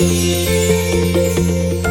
Música